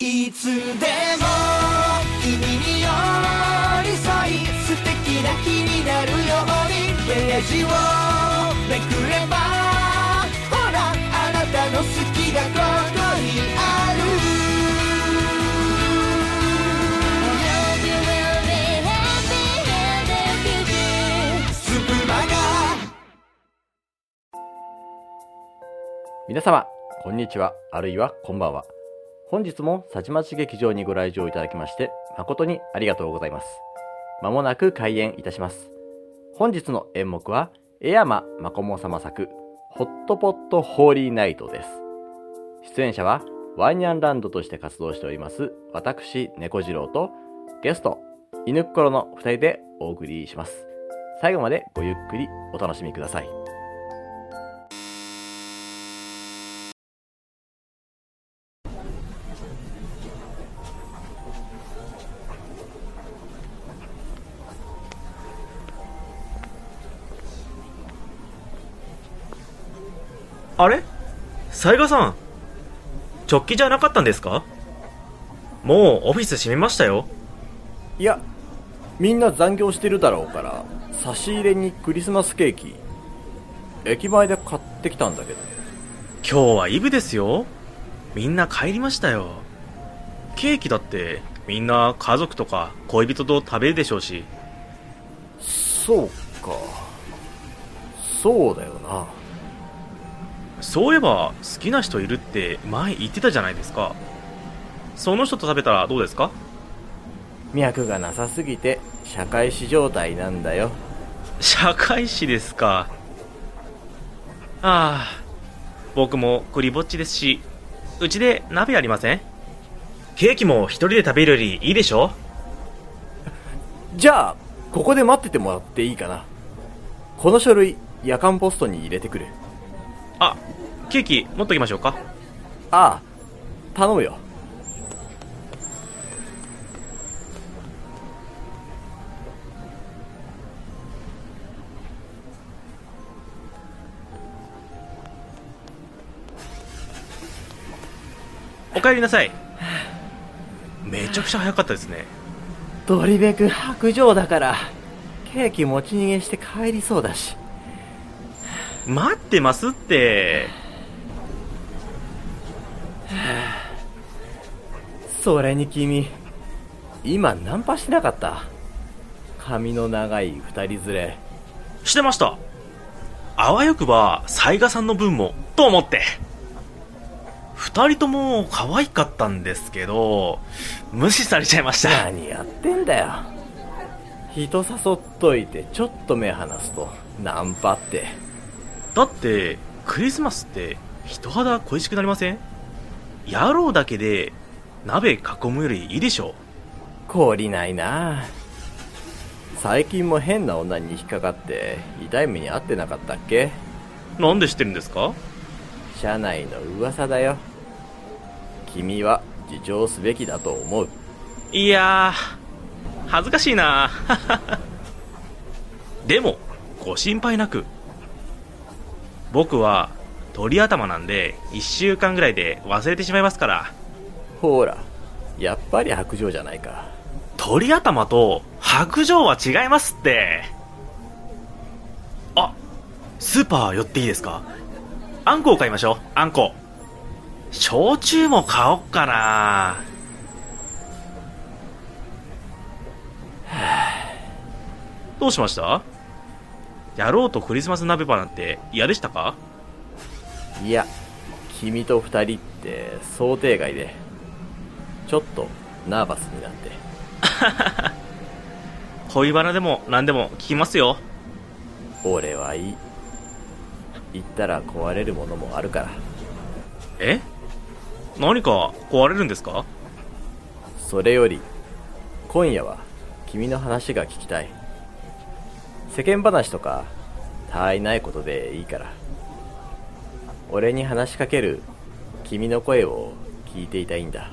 いつでも君に寄り添い素敵な日になるようにページをめくればほらあなたの好きがここにある皆様、こんにちは、あるいはこんばんは。本日も佐治町劇場にご来場いただきまして、誠にありがとうございます。まもなく開演いたします。本日の演目は、江山まこも様作、ホットポットホーリーナイトです。出演者は、ワイニャンランドとして活動しております、私、猫次郎と、ゲスト、犬っころの二人でお送りします。最後までごゆっくりお楽しみください。あれ？雑賀さん直帰じゃなかったんですか？もうオフィス閉めましたよいや、みんな残業してるだろうから、差し入れにクリスマスケーキ、駅前で買ってきたんだけど。今日はイブですよみんな帰りましたよケーキだってみんな家族とか恋人と食べるでしょうしそうか。そうだよな。そういえば好きな人いるって前言ってたじゃないですかその人と食べたらどうですか？脈がなさすぎて、社会史状態なんだよ。社会史ですかああ僕もクリぼっちですしうちで鍋ありません？ケーキも一人で食べるよりいいでしょ？じゃあ、ここで待っててもらっていいかな。この書類、夜間ポストに入れてくる。あケーキ持っときましょうかああ、頼むよ。お帰りなさいめちゃくちゃ早かったですねドリベク白状だから、ケーキ持ち逃げして帰りそうだし。待ってますってそれに君、今ナンパしてなかった？髪の長い二人連れ。してましたあわよくば雑賀さんの分もと思って二人とも可愛かったんですけど無視されちゃいました何やってんだよ。人誘っといてちょっと目離すと、ナンパって。だってクリスマスって人肌恋しくなりません？野郎だけで鍋囲むよりいいでしょ懲りないな。最近も変な女に引っかかって痛い目に遭ってなかったっけ？なんで知ってるんですか？社内の噂だよ。君は自重すべきだと思う。いやー恥ずかしいな。でもご心配なく。僕は鳥頭なんで1週間ぐらいで忘れてしまいますからほらやっぱり白状じゃないか。鳥頭と白状は違いますって。あスーパー寄っていいですか？あんこを買いましょう。あんこ。焼酎も買おっかな。どうしました？やろうとクリスマス鍋場なんて嫌でしたか？いや君と二人って想定外でちょっとナーバスになって。恋バナでも何でも聞きますよ。俺はいい。言ったら壊れるものもあるから。え？何か壊れるんですか？それより今夜は君の話が聞きたい。世間話とか他愛ないことでいいから。俺に話しかける君の声を聞いていたいんだ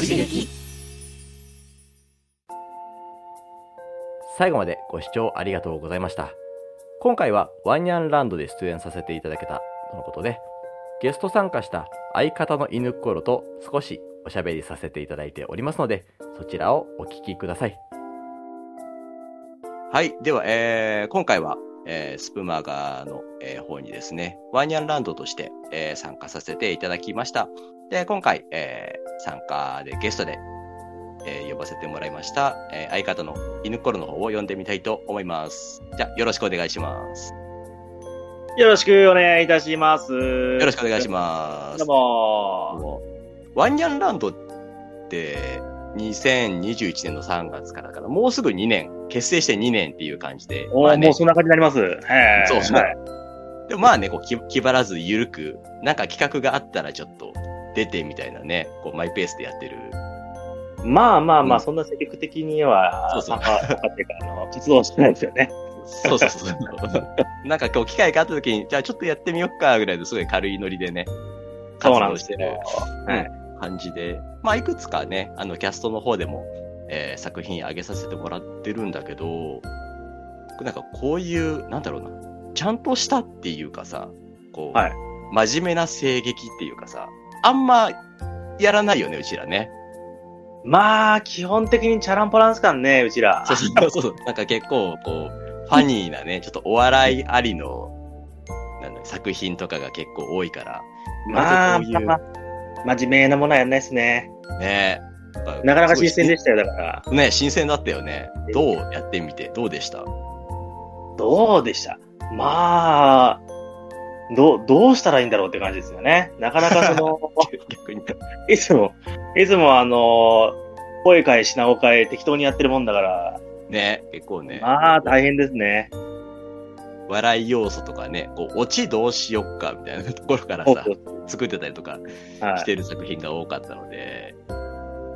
刺激最後までご視聴ありがとうございました。今回はワンニャンランドで出演させていただけたとのことで、ゲスト参加した相方の犬コロと少しおしゃべりさせていただいておりますので、そちらをお聞きください。はい。では、えー今回は、えースプマガの、えー方にですね、ワンニャンランドとして、えー参加させていただきました。で、今回、えー参加でゲストで、えー呼ばせてもらいました、えー相方の犬コロの方を呼んでみたいと思います。じゃあ、よろしくお願いします。よろしくお願いいたします。よよろしくお願いしますどう。も。ワンニャンランドって、2021年の3月からだから、もうすぐ2年、結成して2年っていう感じで。おーまあねもうそんな感じになります。へそうそうはいでもまあね、こう気、気張らずゆるく、なんか企画があったらちょっと出てみたいなね、こう、マイペースでやってる。まあまあまあ、うんそんな積極的には、そうそうっていうか、あの、活動してないですよね。そうそうそう。なんかこう、機会があった時に、じゃあちょっとやってみよっか、ぐらいのすごい軽いノリでね、活動してる。はい感じで、まあ、いくつかね、あの、キャストの方でも、えー作品上げさせてもらってるんだけど、なんかこういう、なんだろうな、ちゃんとしたっていうかさ、こう、はい真面目な声劇っていうかさ、あんまやらないよね、うちらね。まあ、基本的にチャランポランス感ね、うちら。そうそうそう。なんか結構、こう、ファニーなね、ちょっとお笑いありの、なんだ作品とかが結構多いから、まあ、割とこういうまあ、真面目なものはやんないですね。ねなかなか新鮮でしたよ、だから。ね、新鮮だったよね。どうやってみて、どうでした？どうでした？まあ、どう、どうしたらいいんだろうって感じですよね。なかなかその、逆に。いつも、いつもあの、声変え品を変え適当にやってるもんだから、ね、結構ね。まあ大変ですね。笑い要素とかね、こう、オチどうしよっか、みたいなところからさ、作ってたりとかはしてる作品が多かったので、い。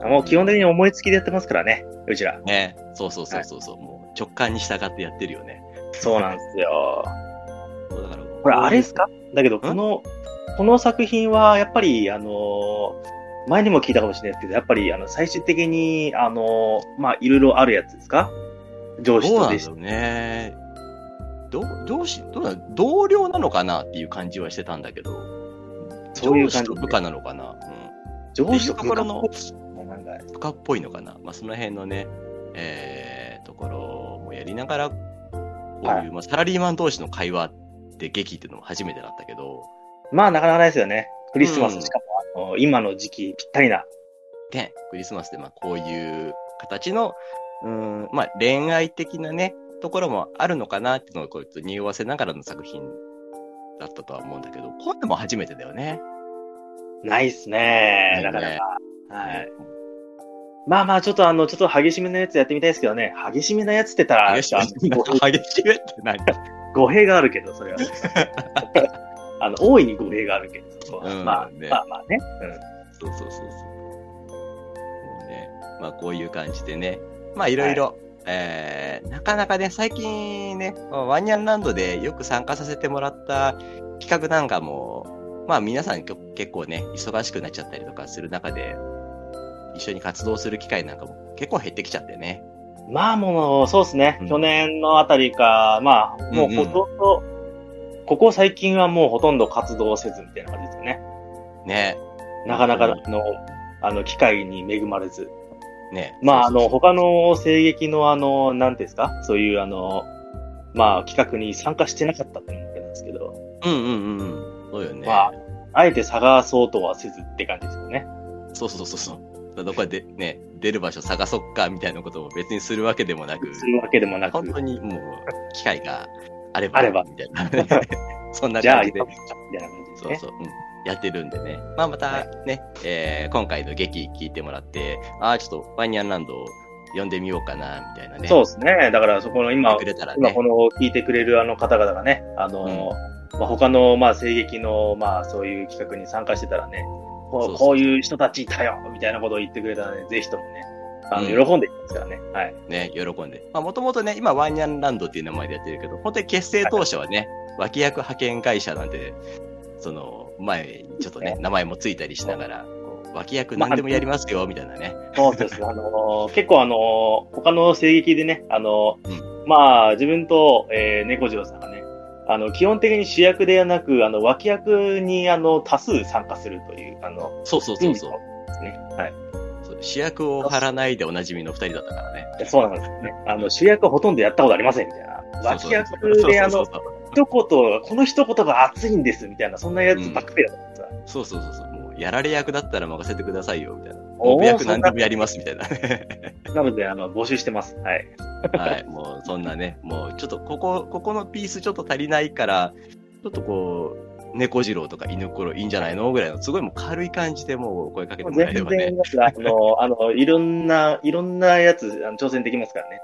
もう基本的に思いつきでやってますからね、うちら。ね、そうそうそうそうそう、もう直感に従ってやってるよね。そうなんですよ。だからこれあれですか？だけど、この、この作品は、やっぱり、あの、前にも聞いたかもしれないですけど、やっぱり、あの、最終的に、あの、まあ、いろいろあるやつですか？上司と弟子。どうね。どう上司、どうなの同僚なのかなっていう感じはしてたんだけど、そういう感じ。上司と部下なのかな、うん、上司とっていうところのっぽいのかな？まあ、その辺のね、えー、ところもやりながら、こういう、はいまあ、サラリーマン同士の会話って劇っていうのも初めてだったけど、まあ、なかなかないですよね。クリスマス、うんしかも、あの、今の時期ぴったりな。ね、クリスマスでまあこういう形の、うーん、まあ恋愛的なね、ところもあるのかなっていうのをこう匂わせながらの作品だったとは思うんだけど、こういうのも初めてだよね。ないっすねなかなか。はい。まあまあ、ちょっとあの、ちょっと激しめなやつやってみたいですけどね。激しめなやつって言ったら、激しあめ、って何？語弊があるけど、それは。あの、大いに語弊があるけど、うんまあ、ねまあまあね。そうそうそうそう。もうね、まあこういう感じでね、まあいろいろ、えー、なかなかね、最近ね、まあワンニャンランドでよく参加させてもらった企画なんかも、まあ皆さん結構ね、忙しくなっちゃったりとかする中で、一緒に活動する機会なんかも結構減ってきちゃってね。うん。まあもう、そうですね。うん去年のあたりか、まあ、もううんうんほとんど、ここ最近はもうほとんど活動せずみたいな感じですよね。ね。なかなか、うんあの、あの、機会に恵まれず。ね。まあ、あの、そうそう他の声劇のあの、なんですか？そういうあの、まあ、企画に参加してなかったってわけなんですけど、うんうんうん。そうよね。まああえて探そうとはせずって感じですよね。そうそうそうそう。どこかでね、出る場所探そっかみたいなことも別にするわけでもなく、するわけでもなく本、当にもう、機会があれば、あればみたいな。そんなじゃあ、感じで行こう、かみたいな感じで。そうそう、うん、やってるんでね。まあまたね、えー今回の劇聞いてもらって、ああ、ちょっとワニャンランド呼んでみようかな、みたいなね。そうですね。だから、そこの今ね今こ。の聞いてくれるあの方々がね、あの、まあ、他の、まあ、声劇の、まあ、そういう企画に参加してたらね、こうこういう人たちいたよみたいなことを言ってくれたらね、ぜひともね、あの、うん喜んでいきますからね。はい。ね、喜んで。まあもともとね、今ワンニャンランドっていう名前でやってるけど、本当に結成当初はね、脇役派遣会社なんで、その、前にちょっとねね、名前もついたりしながら、こ脇役何でもやりますよ、みたいなね。そうです。あのー結構あのー他の声劇でね、あのーうまあ、自分と、えー、猫次郎さんがね、あの、基本的に主役ではなく、あの、脇役に、あの、多数参加するという、あの、そうそうそうそう。ですね。はい。主役を張らないでおなじみの二人だったからね。そうなんですよね。あの、主役はほとんどやったことありません、みたいな。脇役で、あの一言、この一言が熱いんです、みたいな、そんなやつばっかりだったんですよそうそうそうそう。もう、やられ役だったら任せてくださいよ、みたいな。おーモブ役何でもやります、みたいな。なので、あの、募集してます。はい。はい。もう、そんなね、もう、ちょっと、ここ、ここのピースちょっと足りないから、ちょっとこう、猫次郎とか犬ころいいんじゃないのぐらいの、すごいもう軽い感じでもう声かけてもらえれ全ばね然。、あの、あの、いろんな、いろんなやつ、あの挑戦できますからね。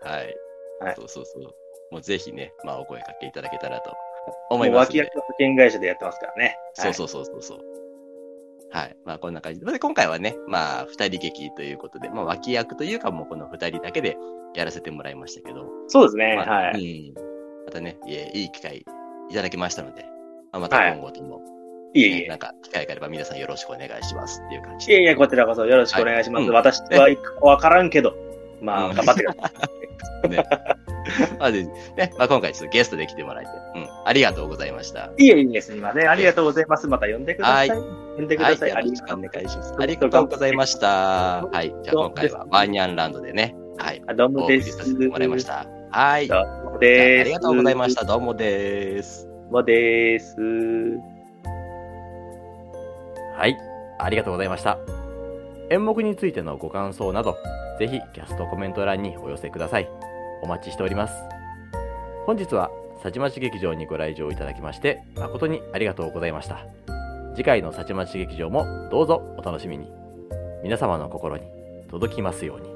はい。はいそうそうそう。もうぜひね、まあお声かけいただけたらと思います脇役は保険会社でやってますからね。そうそうそうそうそう。はい。まあこんな感じで。で今回はね、まあ二人劇ということで、まあ脇役というかもうこの二人だけでやらせてもらいましたけど。そうですね。まあはい。うん。またね、いえいい機会いただきましたので、まあ、また今後とも、いえいえねなん。か機会があれば皆さんよろしくお願いしますっていう感じで。いえいえ、こちらこそよろしくお願いします。はいうん私はわからんけど、まあ、うん頑張ってください。ね。まあでね、まあ今回ちょっとゲストで来てもらえて、うん。ありがとうございました。いえいえ、すみません。ありがとうございます。また呼んでください。は呼んでくはい。ださい。よろしくおありがとう願いします。ありがとうございました。はい。じゃあ今回はワンニャンランドでね、はい。あどうもです。りさせてもらいました。はい。どうもです。ありがとうございました。どうもです。どうもです。はい、ありがとうございました。演目についてのご感想など、ぜひキャストコメント欄にお寄せください。お待ちしております。本日は、幸町劇場にご来場いただきまして、誠にありがとうございました。次回の幸町劇場もどうぞお楽しみに。皆様の心に届きますように。